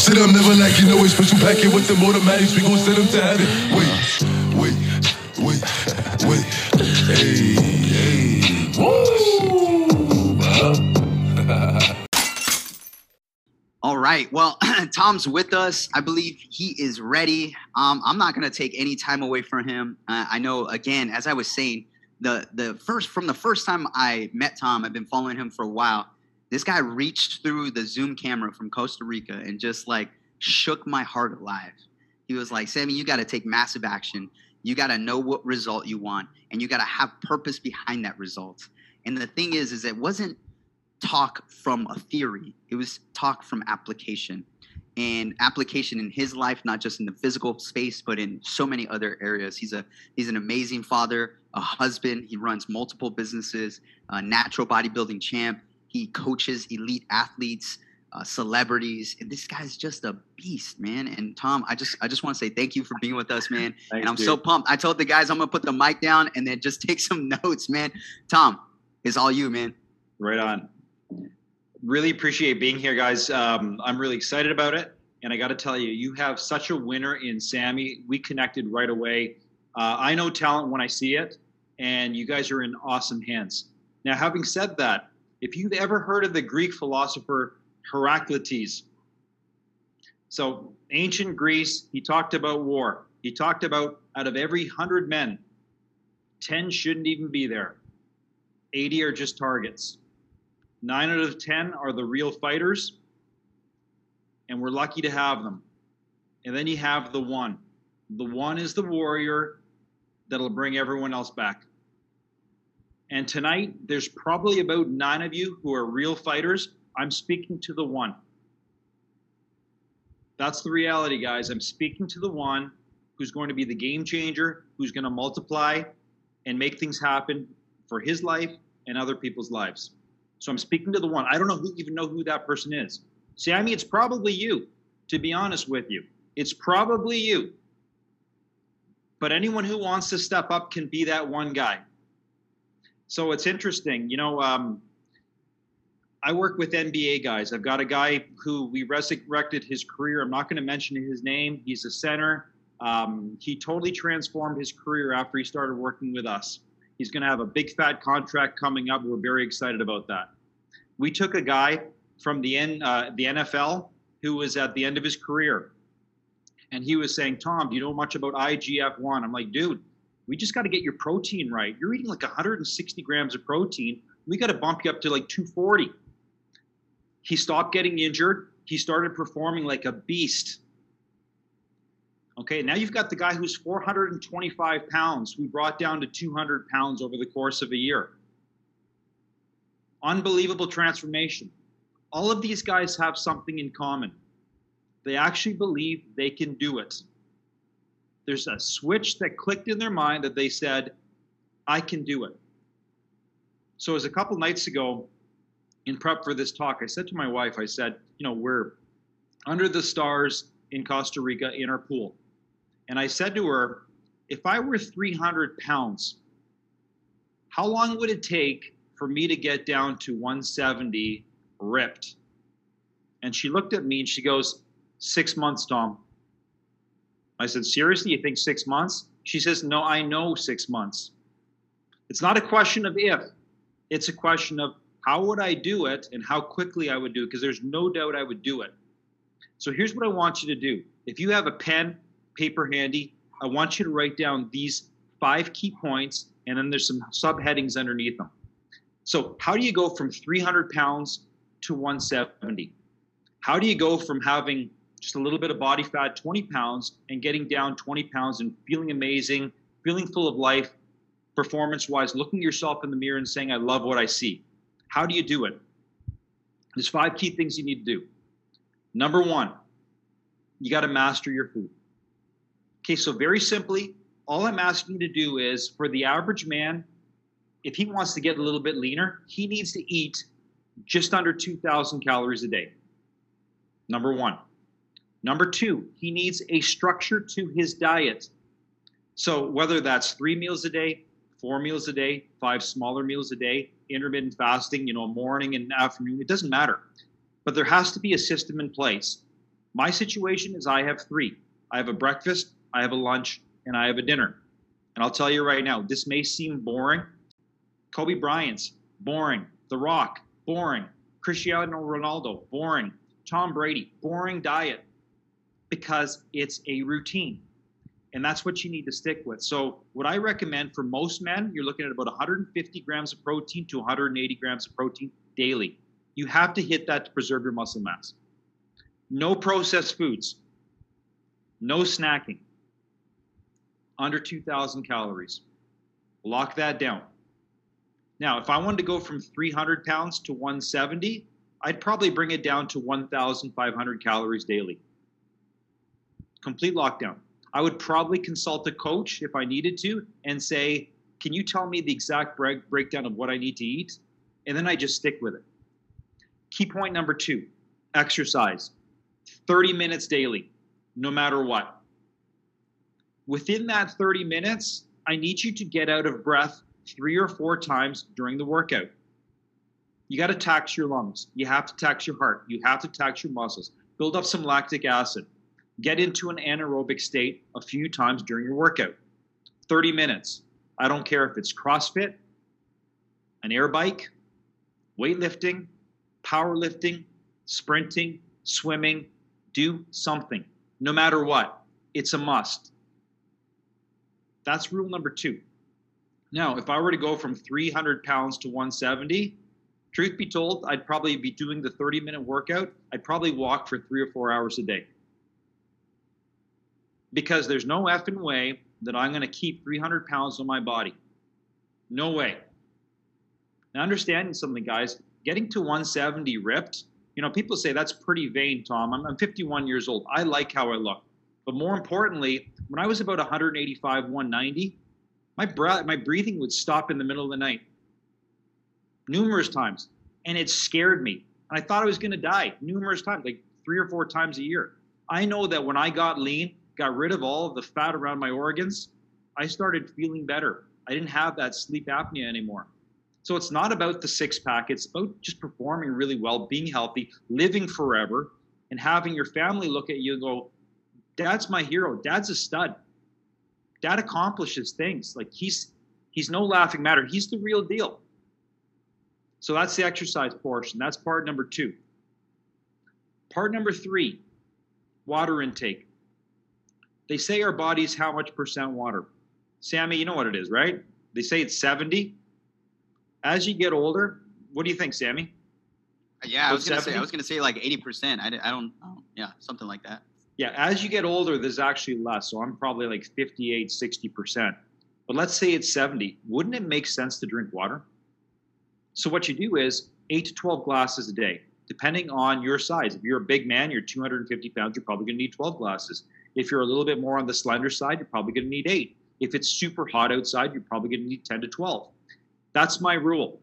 Shit, I'm never like you know a special packet with the automatics. We gon' send them to heaven. Wait, wait, wait, wait. Hey, hey. All right. Well, Tom's with us. I believe he is ready. Um, I'm not going to take any time away from him. Uh, I know, again, as I was saying, the the first from the first time I met Tom, I've been following him for a while. This guy reached through the Zoom camera from Costa Rica and just like shook my heart alive. He was like, "Sammy, you got to take massive action. You got to know what result you want, and you got to have purpose behind that result." And the thing is, is it wasn't talk from a theory; it was talk from application and application in his life, not just in the physical space, but in so many other areas. He's a he's an amazing father, a husband. He runs multiple businesses, a natural bodybuilding champ. He coaches elite athletes, uh, celebrities, and this guy's just a beast, man. And Tom, I just I just want to say thank you for being with us, man. Thanks, and I'm dude. so pumped. I told the guys I'm gonna put the mic down and then just take some notes, man. Tom, it's all you, man. Right on. Really appreciate being here, guys. Um, I'm really excited about it. And I got to tell you, you have such a winner in Sammy. We connected right away. Uh, I know talent when I see it, and you guys are in awesome hands. Now, having said that, if you've ever heard of the Greek philosopher Heraclitus, so ancient Greece, he talked about war. He talked about out of every hundred men, 10 shouldn't even be there. 80 are just targets. Nine out of 10 are the real fighters, and we're lucky to have them. And then you have the one. The one is the warrior that'll bring everyone else back. And tonight, there's probably about nine of you who are real fighters. I'm speaking to the one. That's the reality, guys. I'm speaking to the one who's going to be the game changer, who's going to multiply and make things happen for his life and other people's lives. So I'm speaking to the one. I don't know who even know who that person is. See, I mean, it's probably you, to be honest with you. It's probably you. But anyone who wants to step up can be that one guy. So it's interesting. You know, um, I work with NBA guys. I've got a guy who we resurrected his career. I'm not going to mention his name. He's a center. Um, he totally transformed his career after he started working with us. He's going to have a big fat contract coming up. We're very excited about that. We took a guy from the N, uh, the NFL who was at the end of his career, and he was saying, "Tom, do you know much about IGF one?" I'm like, "Dude, we just got to get your protein right. You're eating like 160 grams of protein. We got to bump you up to like 240." He stopped getting injured. He started performing like a beast. Okay, now you've got the guy who's 425 pounds, we brought down to 200 pounds over the course of a year. Unbelievable transformation. All of these guys have something in common. They actually believe they can do it. There's a switch that clicked in their mind that they said, I can do it. So, as a couple nights ago, in prep for this talk, I said to my wife, I said, you know, we're under the stars in Costa Rica in our pool. And I said to her, if I were 300 pounds, how long would it take for me to get down to 170 ripped? And she looked at me and she goes, Six months, Tom. I said, Seriously, you think six months? She says, No, I know six months. It's not a question of if, it's a question of how would I do it and how quickly I would do it, because there's no doubt I would do it. So here's what I want you to do. If you have a pen, paper handy, I want you to write down these five key points, and then there's some subheadings underneath them. So, how do you go from 300 pounds to 170? How do you go from having just a little bit of body fat, 20 pounds, and getting down 20 pounds and feeling amazing, feeling full of life, performance wise, looking yourself in the mirror and saying, I love what I see? How do you do it? There's five key things you need to do. Number one, you got to master your food. Okay, so very simply, all I'm asking you to do is for the average man, if he wants to get a little bit leaner, he needs to eat just under 2,000 calories a day. Number one. Number two, he needs a structure to his diet. So whether that's three meals a day, four meals a day, five smaller meals a day, intermittent fasting, you know, morning and afternoon, it doesn't matter. But there has to be a system in place. My situation is I have three. I have a breakfast, I have a lunch, and I have a dinner. And I'll tell you right now, this may seem boring. Kobe Bryant's boring. The Rock, boring. Cristiano Ronaldo, boring. Tom Brady, boring diet because it's a routine. And that's what you need to stick with. So, what I recommend for most men, you're looking at about 150 grams of protein to 180 grams of protein daily. You have to hit that to preserve your muscle mass. No processed foods, no snacking, under 2,000 calories. Lock that down. Now, if I wanted to go from 300 pounds to 170, I'd probably bring it down to 1,500 calories daily. Complete lockdown. I would probably consult a coach if I needed to and say, Can you tell me the exact break- breakdown of what I need to eat? And then I just stick with it. Key point number two exercise 30 minutes daily, no matter what. Within that 30 minutes, I need you to get out of breath three or four times during the workout. You got to tax your lungs. You have to tax your heart. You have to tax your muscles. Build up some lactic acid get into an anaerobic state a few times during your workout. 30 minutes. I don't care if it's CrossFit, an air bike, weightlifting, powerlifting, sprinting, swimming, do something. No matter what, it's a must. That's rule number two. Now, if I were to go from 300 pounds to 170, truth be told, I'd probably be doing the 30 minute workout. I'd probably walk for three or four hours a day because there's no effing way that I'm going to keep 300 pounds on my body. No way. Now, understanding something, guys, getting to 170 ripped, you know, people say that's pretty vain, Tom. I'm, I'm 51 years old. I like how I look. But more importantly, when I was about 185, 190, my breath, my breathing would stop in the middle of the night numerous times, and it scared me. And I thought I was going to die numerous times, like three or four times a year. I know that when I got lean, got rid of all of the fat around my organs, I started feeling better. I didn't have that sleep apnea anymore. So it's not about the six pack, it's about just performing really well, being healthy, living forever, and having your family look at you and go, Dad's my hero. Dad's a stud. Dad accomplishes things. Like he's he's no laughing matter. He's the real deal. So that's the exercise portion. That's part number two. Part number three, water intake. They say our body's how much percent water? Sammy, you know what it is, right? They say it's 70. As you get older, what do you think, Sammy? Yeah, I was gonna say I was gonna say like 80 percent. I, I don't, oh, yeah, something like that. Yeah, as you get older, there's actually less. So I'm probably like 58, 60 percent. But let's say it's 70. Wouldn't it make sense to drink water? So what you do is eight to 12 glasses a day, depending on your size. If you're a big man, you're 250 pounds, you're probably gonna need 12 glasses. If you're a little bit more on the slender side, you're probably going to need eight. If it's super hot outside, you're probably going to need 10 to 12. That's my rule.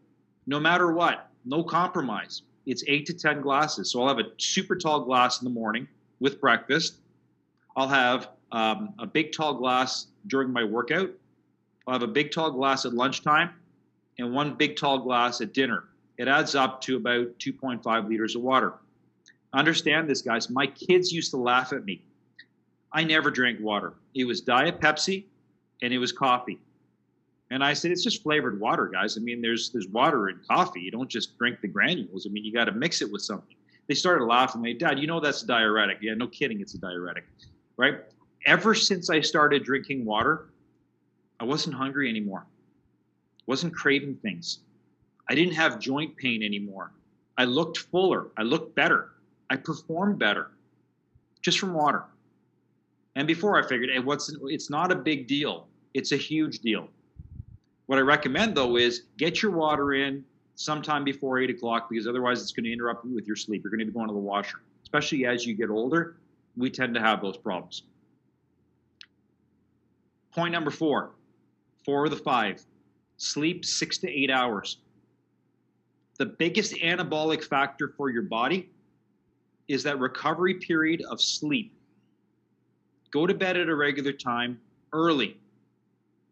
No matter what, no compromise. It's eight to 10 glasses. So I'll have a super tall glass in the morning with breakfast. I'll have um, a big tall glass during my workout. I'll have a big tall glass at lunchtime and one big tall glass at dinner. It adds up to about 2.5 liters of water. Understand this, guys. My kids used to laugh at me I never drank water. It was Diet Pepsi and it was coffee. And I said, it's just flavored water, guys. I mean, there's there's water in coffee. You don't just drink the granules. I mean, you got to mix it with something. They started laughing. They, Dad, you know that's a diuretic. Yeah, no kidding, it's a diuretic, right? Ever since I started drinking water, I wasn't hungry anymore. Wasn't craving things. I didn't have joint pain anymore. I looked fuller. I looked better. I performed better, just from water. And before I figured, hey, what's it's not a big deal. It's a huge deal. What I recommend though is get your water in sometime before eight o'clock because otherwise it's going to interrupt you with your sleep. You're going to be going to the washer, especially as you get older. We tend to have those problems. Point number four, four of the five, sleep six to eight hours. The biggest anabolic factor for your body is that recovery period of sleep go to bed at a regular time early.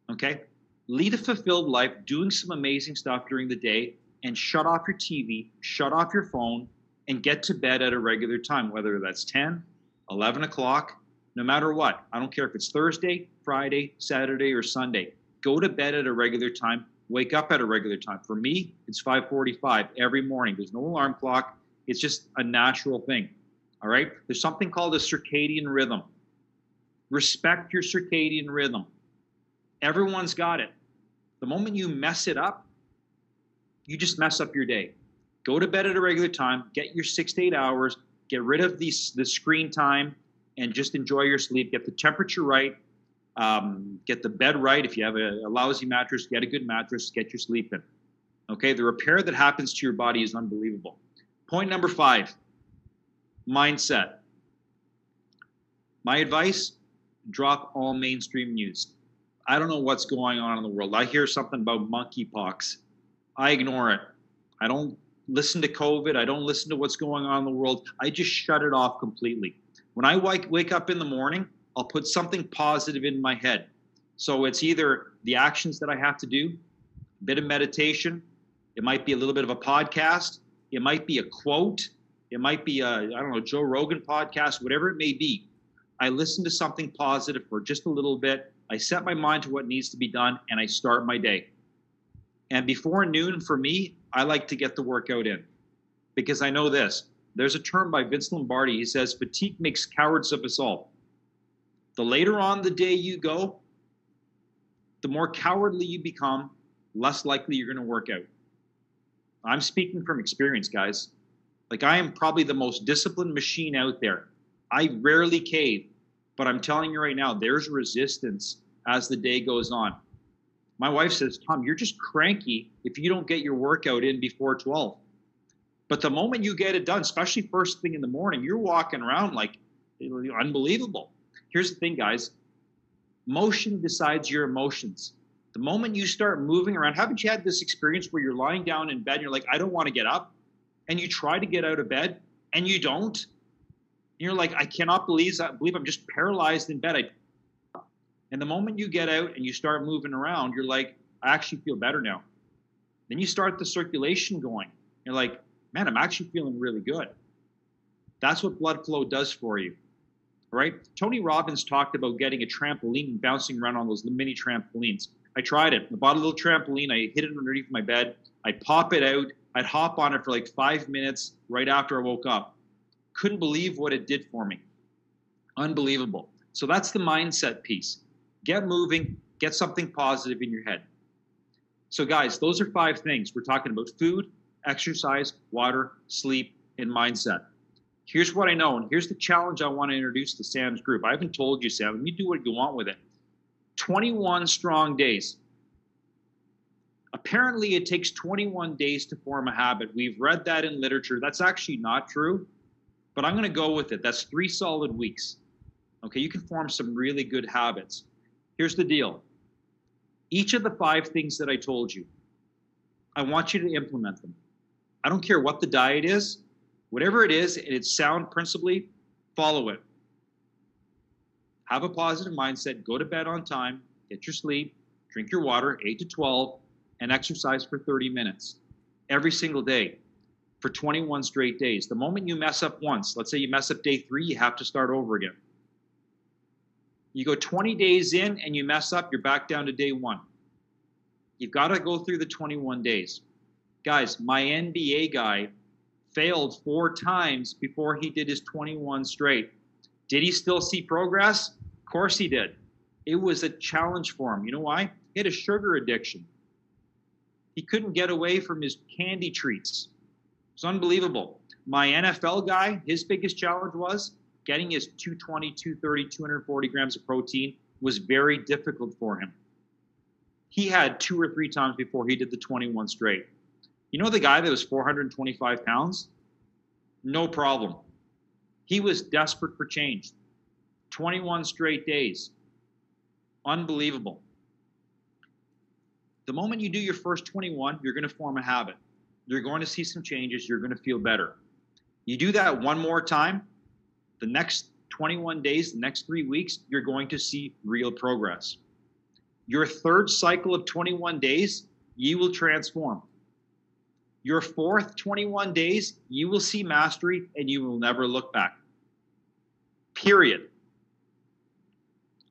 Okay? Lead a fulfilled life, doing some amazing stuff during the day, and shut off your TV, shut off your phone, and get to bed at a regular time, whether that's 10, 11 o'clock, no matter what. I don't care if it's Thursday, Friday, Saturday, or Sunday. Go to bed at a regular time. Wake up at a regular time. For me, it's 5:45 every morning. There's no alarm clock. It's just a natural thing. All right. There's something called a circadian rhythm. Respect your circadian rhythm. Everyone's got it. The moment you mess it up, you just mess up your day. Go to bed at a regular time, get your six to eight hours, get rid of the, the screen time, and just enjoy your sleep. Get the temperature right, um, get the bed right. If you have a, a lousy mattress, get a good mattress, get your sleep in. Okay, the repair that happens to your body is unbelievable. Point number five mindset. My advice drop all mainstream news. I don't know what's going on in the world. I hear something about monkeypox. I ignore it. I don't listen to COVID. I don't listen to what's going on in the world. I just shut it off completely. When I wake, wake up in the morning, I'll put something positive in my head. So it's either the actions that I have to do, a bit of meditation, it might be a little bit of a podcast, it might be a quote, it might be a, I don't know, Joe Rogan podcast, whatever it may be. I listen to something positive for just a little bit. I set my mind to what needs to be done and I start my day. And before noon for me, I like to get the workout in because I know this. There's a term by Vince Lombardi. He says, fatigue makes cowards of us all. The later on the day you go, the more cowardly you become, less likely you're going to work out. I'm speaking from experience, guys. Like, I am probably the most disciplined machine out there. I rarely cave, but I'm telling you right now, there's resistance as the day goes on. My wife says, Tom, you're just cranky if you don't get your workout in before 12. But the moment you get it done, especially first thing in the morning, you're walking around like unbelievable. Here's the thing, guys motion decides your emotions. The moment you start moving around, haven't you had this experience where you're lying down in bed and you're like, I don't want to get up? And you try to get out of bed and you don't? You're like, I cannot believe, I believe I'm just paralyzed in bed. I and the moment you get out and you start moving around, you're like, I actually feel better now. Then you start the circulation going. You're like, man, I'm actually feeling really good. That's what blood flow does for you. Right? Tony Robbins talked about getting a trampoline and bouncing around on those mini trampolines. I tried it. I bought a little trampoline. I hid it underneath my bed. I'd pop it out. I'd hop on it for like five minutes right after I woke up. Couldn't believe what it did for me. Unbelievable. So that's the mindset piece. Get moving, get something positive in your head. So, guys, those are five things. We're talking about food, exercise, water, sleep, and mindset. Here's what I know, and here's the challenge I want to introduce to Sam's group. I haven't told you, Sam. You do what you want with it. 21 strong days. Apparently, it takes 21 days to form a habit. We've read that in literature. That's actually not true, but I'm going to go with it. That's three solid weeks. Okay, you can form some really good habits. Here's the deal each of the five things that I told you, I want you to implement them. I don't care what the diet is, whatever it is, and it's sound principally, follow it. Have a positive mindset, go to bed on time, get your sleep, drink your water, 8 to 12, and exercise for 30 minutes every single day for 21 straight days. The moment you mess up once, let's say you mess up day three, you have to start over again. You go 20 days in and you mess up, you're back down to day one. You've got to go through the 21 days. Guys, my NBA guy failed four times before he did his 21 straight. Did he still see progress? Of course he did. It was a challenge for him. You know why? He had a sugar addiction. He couldn't get away from his candy treats. It's unbelievable. My NFL guy, his biggest challenge was getting his 220, 230, 240 grams of protein was very difficult for him. He had two or three times before he did the 21 straight. You know the guy that was 425 pounds? No problem. He was desperate for change. 21 straight days. Unbelievable. The moment you do your first 21, you're going to form a habit. You're going to see some changes. You're going to feel better. You do that one more time, the next 21 days, the next three weeks, you're going to see real progress. Your third cycle of 21 days, you will transform. Your fourth 21 days, you will see mastery and you will never look back. period.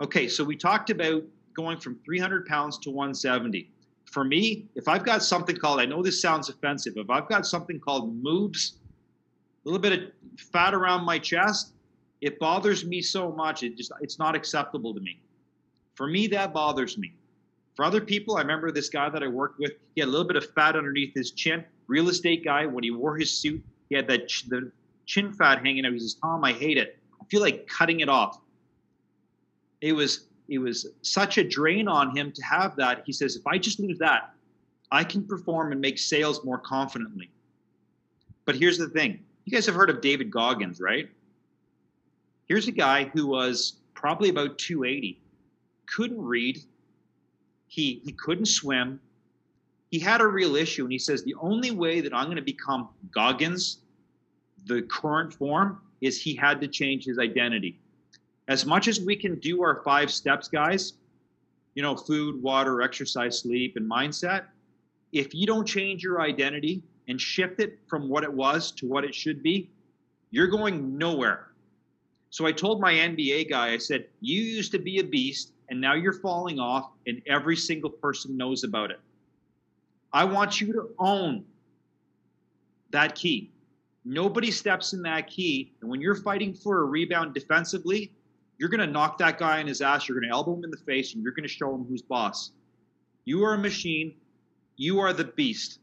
Okay, so we talked about going from 300 pounds to 170. For me, if I've got something called, I know this sounds offensive, if I've got something called moobs, a little bit of fat around my chest, it bothers me so much. It just, it's not acceptable to me. For me, that bothers me. For other people, I remember this guy that I worked with, he had a little bit of fat underneath his chin. Real estate guy, when he wore his suit, he had that ch- the chin fat hanging out. He says, Tom, I hate it. I feel like cutting it off. It was it was such a drain on him to have that. He says, if I just lose that, I can perform and make sales more confidently. But here's the thing. You guys have heard of David Goggins, right? Here's a guy who was probably about 280, couldn't read, he he couldn't swim. He had a real issue, and he says the only way that I'm going to become Goggins, the current form, is he had to change his identity. As much as we can do our five steps, guys, you know, food, water, exercise, sleep, and mindset, if you don't change your identity and shift it from what it was to what it should be, you're going nowhere. So I told my NBA guy, I said, You used to be a beast, and now you're falling off, and every single person knows about it. I want you to own that key. Nobody steps in that key. And when you're fighting for a rebound defensively, you're going to knock that guy in his ass. You're going to elbow him in the face, and you're going to show him who's boss. You are a machine. You are the beast.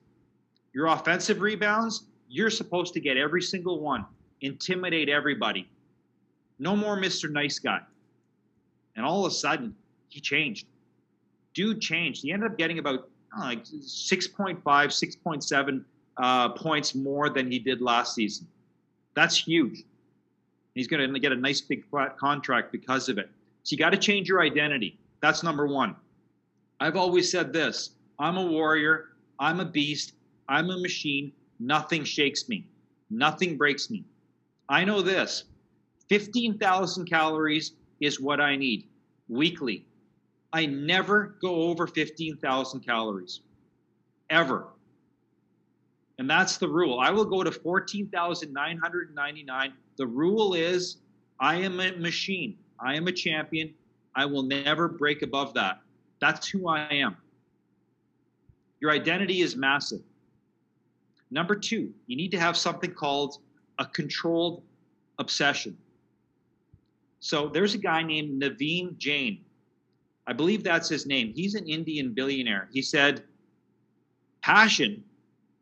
Your offensive rebounds, you're supposed to get every single one, intimidate everybody. No more Mr. Nice Guy. And all of a sudden, he changed. Dude changed. He ended up getting about know, like 6.5, 6.7 uh, points more than he did last season. That's huge. He's going to get a nice big flat contract because of it. So you got to change your identity. That's number one. I've always said this I'm a warrior, I'm a beast, I'm a machine. Nothing shakes me, nothing breaks me. I know this 15,000 calories is what I need weekly. I never go over 15,000 calories, ever. And that's the rule. I will go to 14,999. The rule is I am a machine. I am a champion. I will never break above that. That's who I am. Your identity is massive. Number two, you need to have something called a controlled obsession. So there's a guy named Naveen Jain. I believe that's his name. He's an Indian billionaire. He said, Passion,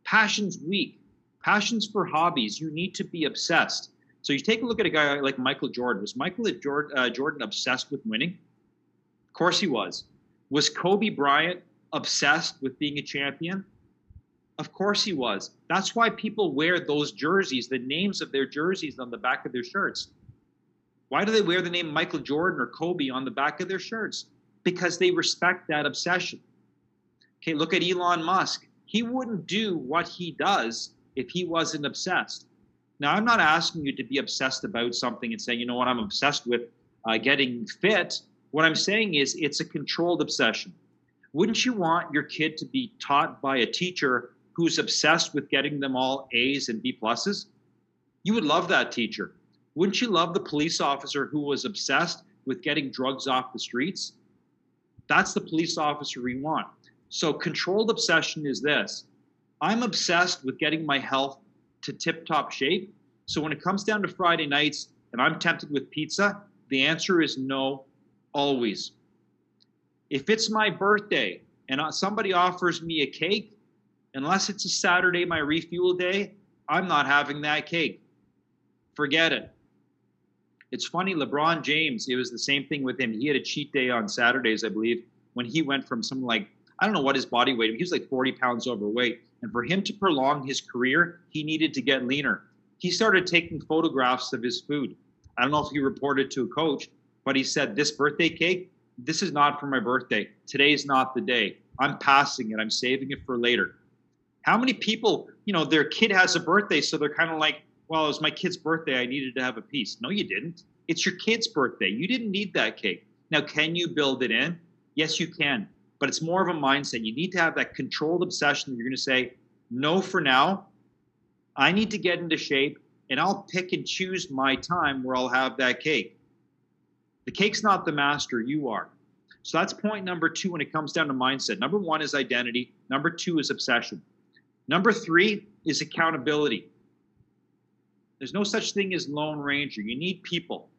passion's weak. Passion's for hobbies. You need to be obsessed. So you take a look at a guy like Michael Jordan. Was Michael uh, Jordan obsessed with winning? Of course he was. Was Kobe Bryant obsessed with being a champion? Of course he was. That's why people wear those jerseys, the names of their jerseys on the back of their shirts. Why do they wear the name Michael Jordan or Kobe on the back of their shirts? Because they respect that obsession. Okay, look at Elon Musk. He wouldn't do what he does if he wasn't obsessed. Now, I'm not asking you to be obsessed about something and saying, you know what, I'm obsessed with uh, getting fit. What I'm saying is it's a controlled obsession. Wouldn't you want your kid to be taught by a teacher who's obsessed with getting them all A's and B pluses? You would love that teacher. Wouldn't you love the police officer who was obsessed with getting drugs off the streets? That's the police officer we want. So, controlled obsession is this I'm obsessed with getting my health to tip top shape. So, when it comes down to Friday nights and I'm tempted with pizza, the answer is no, always. If it's my birthday and uh, somebody offers me a cake, unless it's a Saturday, my refuel day, I'm not having that cake. Forget it. It's funny, LeBron James, it was the same thing with him. He had a cheat day on Saturdays, I believe, when he went from something like, I don't know what his body weight, he was like 40 pounds overweight. And for him to prolong his career, he needed to get leaner. He started taking photographs of his food. I don't know if he reported to a coach, but he said, This birthday cake, this is not for my birthday. Today's not the day. I'm passing it. I'm saving it for later. How many people, you know, their kid has a birthday, so they're kind of like, well, it was my kid's birthday. I needed to have a piece. No, you didn't. It's your kid's birthday. You didn't need that cake. Now, can you build it in? Yes, you can. But it's more of a mindset. You need to have that controlled obsession. that You're going to say, no, for now. I need to get into shape and I'll pick and choose my time where I'll have that cake. The cake's not the master, you are. So that's point number two when it comes down to mindset. Number one is identity, number two is obsession. Number three is accountability. There's no such thing as Lone Ranger. You need people,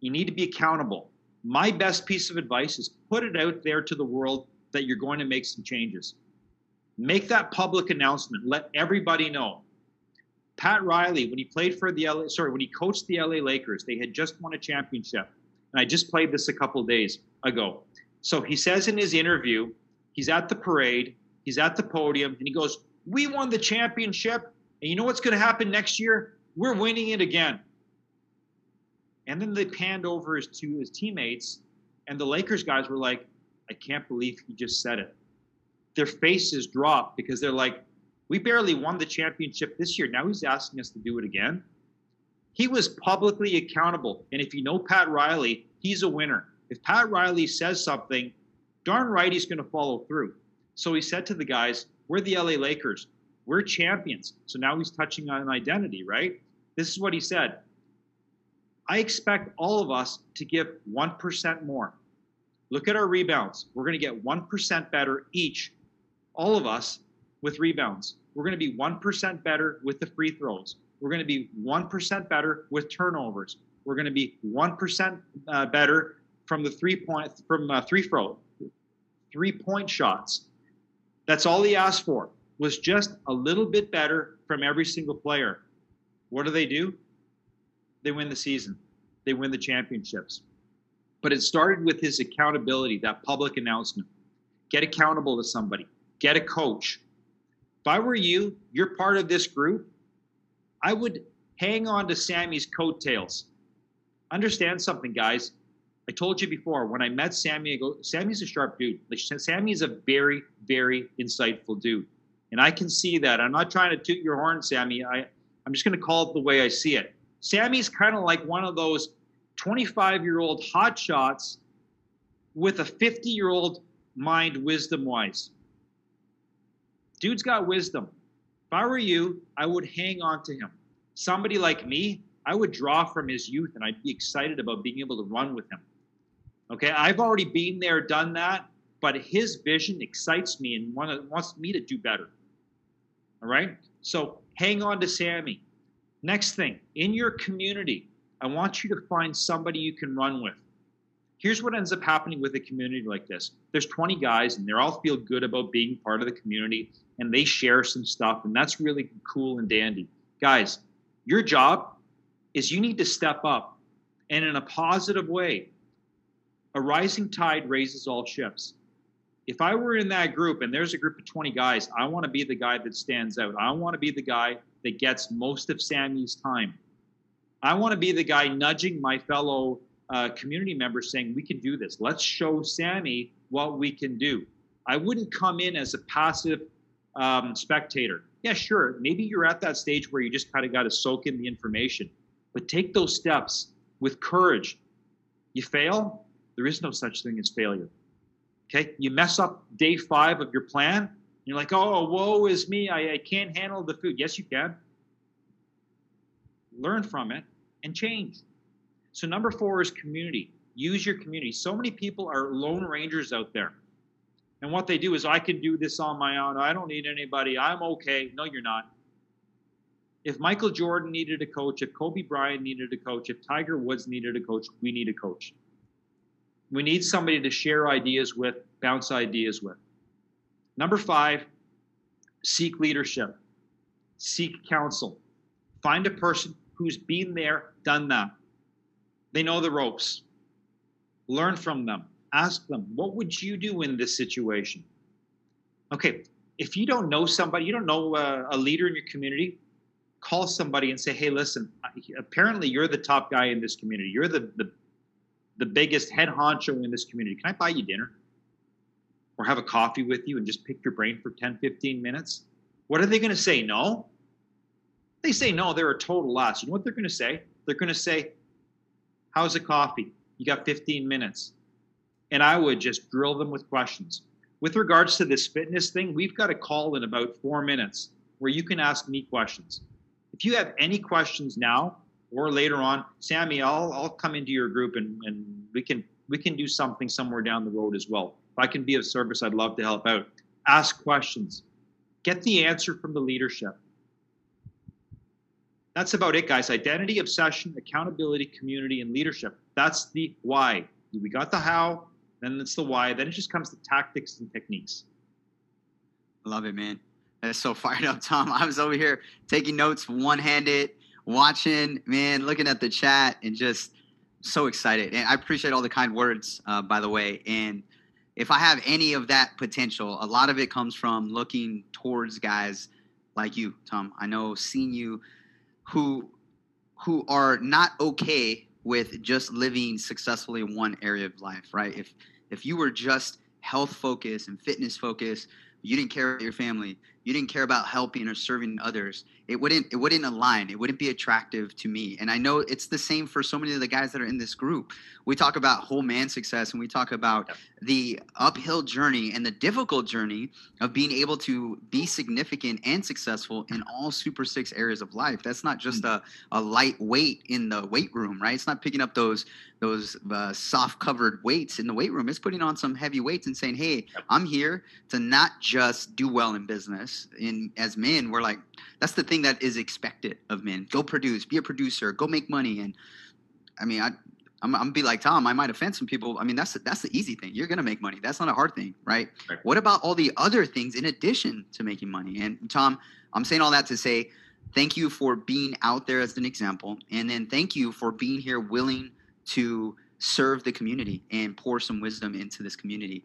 you need to be accountable. My best piece of advice is put it out there to the world that you're going to make some changes. Make that public announcement. Let everybody know. Pat Riley, when he played for the LA, sorry, when he coached the LA Lakers, they had just won a championship. And I just played this a couple days ago. So he says in his interview, he's at the parade, he's at the podium, and he goes, We won the championship. And you know what's going to happen next year? We're winning it again. And then they panned over to his teammates, and the Lakers guys were like, I can't believe he just said it. Their faces dropped because they're like, we barely won the championship this year. Now he's asking us to do it again. He was publicly accountable. And if you know Pat Riley, he's a winner. If Pat Riley says something, darn right he's going to follow through. So he said to the guys, We're the LA Lakers. We're champions. So now he's touching on identity, right? This is what he said. I expect all of us to give 1% more. Look at our rebounds. We're going to get 1% better each, all of us, with rebounds. We're going to be 1% better with the free throws. We're going to be 1% better with turnovers. We're going to be 1% uh, better from the three point from uh, three throw three point shots. That's all he asked for was just a little bit better from every single player. What do they do? They win the season. They win the championships. But it started with his accountability, that public announcement. Get accountable to somebody. Get a coach if I were you, you're part of this group, I would hang on to Sammy's coattails. Understand something, guys. I told you before when I met Sammy, I go, Sammy's a sharp dude. Like, a very, very insightful dude. And I can see that. I'm not trying to toot your horn, Sammy. I, I'm just going to call it the way I see it. Sammy's kind of like one of those 25 year old hotshots with a 50 year old mind wisdom wise. Dude's got wisdom. If I were you, I would hang on to him. Somebody like me, I would draw from his youth and I'd be excited about being able to run with him. Okay, I've already been there, done that, but his vision excites me and wants me to do better. All right, so hang on to Sammy. Next thing, in your community, I want you to find somebody you can run with. Here's what ends up happening with a community like this there's 20 guys, and they all feel good about being part of the community and they share some stuff, and that's really cool and dandy. Guys, your job is you need to step up and in a positive way. A rising tide raises all ships. If I were in that group and there's a group of 20 guys, I want to be the guy that stands out. I want to be the guy that gets most of Sammy's time. I want to be the guy nudging my fellow uh, community members saying, We can do this. Let's show Sammy what we can do. I wouldn't come in as a passive um, spectator. Yeah, sure. Maybe you're at that stage where you just kind of got to soak in the information, but take those steps with courage. You fail, there is no such thing as failure. Okay, you mess up day five of your plan. You're like, oh, woe is me. I, I can't handle the food. Yes, you can. Learn from it and change. So, number four is community. Use your community. So many people are lone rangers out there. And what they do is, I can do this on my own. I don't need anybody. I'm okay. No, you're not. If Michael Jordan needed a coach, if Kobe Bryant needed a coach, if Tiger Woods needed a coach, we need a coach. We need somebody to share ideas with, bounce ideas with. Number five, seek leadership, seek counsel. Find a person who's been there, done that. They know the ropes. Learn from them ask them, what would you do in this situation? Okay, if you don't know somebody, you don't know uh, a leader in your community, call somebody and say, hey, listen, apparently you're the top guy in this community. You're the, the, the biggest head honcho in this community. Can I buy you dinner? Or have a coffee with you and just pick your brain for 10, 15 minutes? What are they going to say? No? They say no, they're a total loss. You know what they're going to say? They're going to say, How's the coffee? You got 15 minutes and I would just drill them with questions. With regards to this fitness thing, we've got a call in about four minutes where you can ask me questions. If you have any questions now, or later on, Sammy, I'll I'll come into your group and, and we can we can do something somewhere down the road as well. If I can be of service, I'd love to help out. Ask questions. Get the answer from the leadership. That's about it, guys. Identity, obsession, accountability, community, and leadership. That's the why. We got the how, then it's the why. Then it just comes to tactics and techniques. I love it, man. That's so fired up, Tom. I was over here taking notes one handed, watching, man, looking at the chat and just so excited. And I appreciate all the kind words, uh, by the way. And if I have any of that potential, a lot of it comes from looking towards guys like you, Tom. I know seeing you who who are not okay with just living successfully in one area of life, right? If if you were just health focused and fitness focused, you didn't care about your family, you didn't care about helping or serving others it wouldn't it wouldn't align it wouldn't be attractive to me and i know it's the same for so many of the guys that are in this group we talk about whole man success and we talk about yep. The uphill journey and the difficult journey of being able to be significant and successful in all super six areas of life. That's not just a, a light weight in the weight room right? It's not picking up those those uh, soft covered weights in the weight room. It's putting on some heavy weights and saying hey i'm here to not just do well in business. In as men we're like that's the thing that is expected of men. Go produce, be a producer, go make money. And I mean, I, I'm, I'm gonna be like Tom. I might offend some people. I mean, that's that's the easy thing. You're gonna make money. That's not a hard thing, right? right? What about all the other things in addition to making money? And Tom, I'm saying all that to say, thank you for being out there as an example, and then thank you for being here, willing to serve the community and pour some wisdom into this community.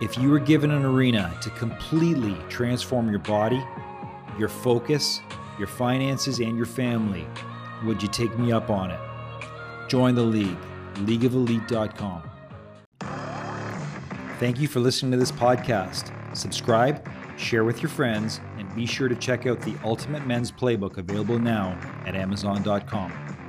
If you were given an arena to completely transform your body, your focus, your finances, and your family, would you take me up on it? Join the league, leagueofelite.com. Thank you for listening to this podcast. Subscribe, share with your friends, and be sure to check out the Ultimate Men's Playbook available now at Amazon.com.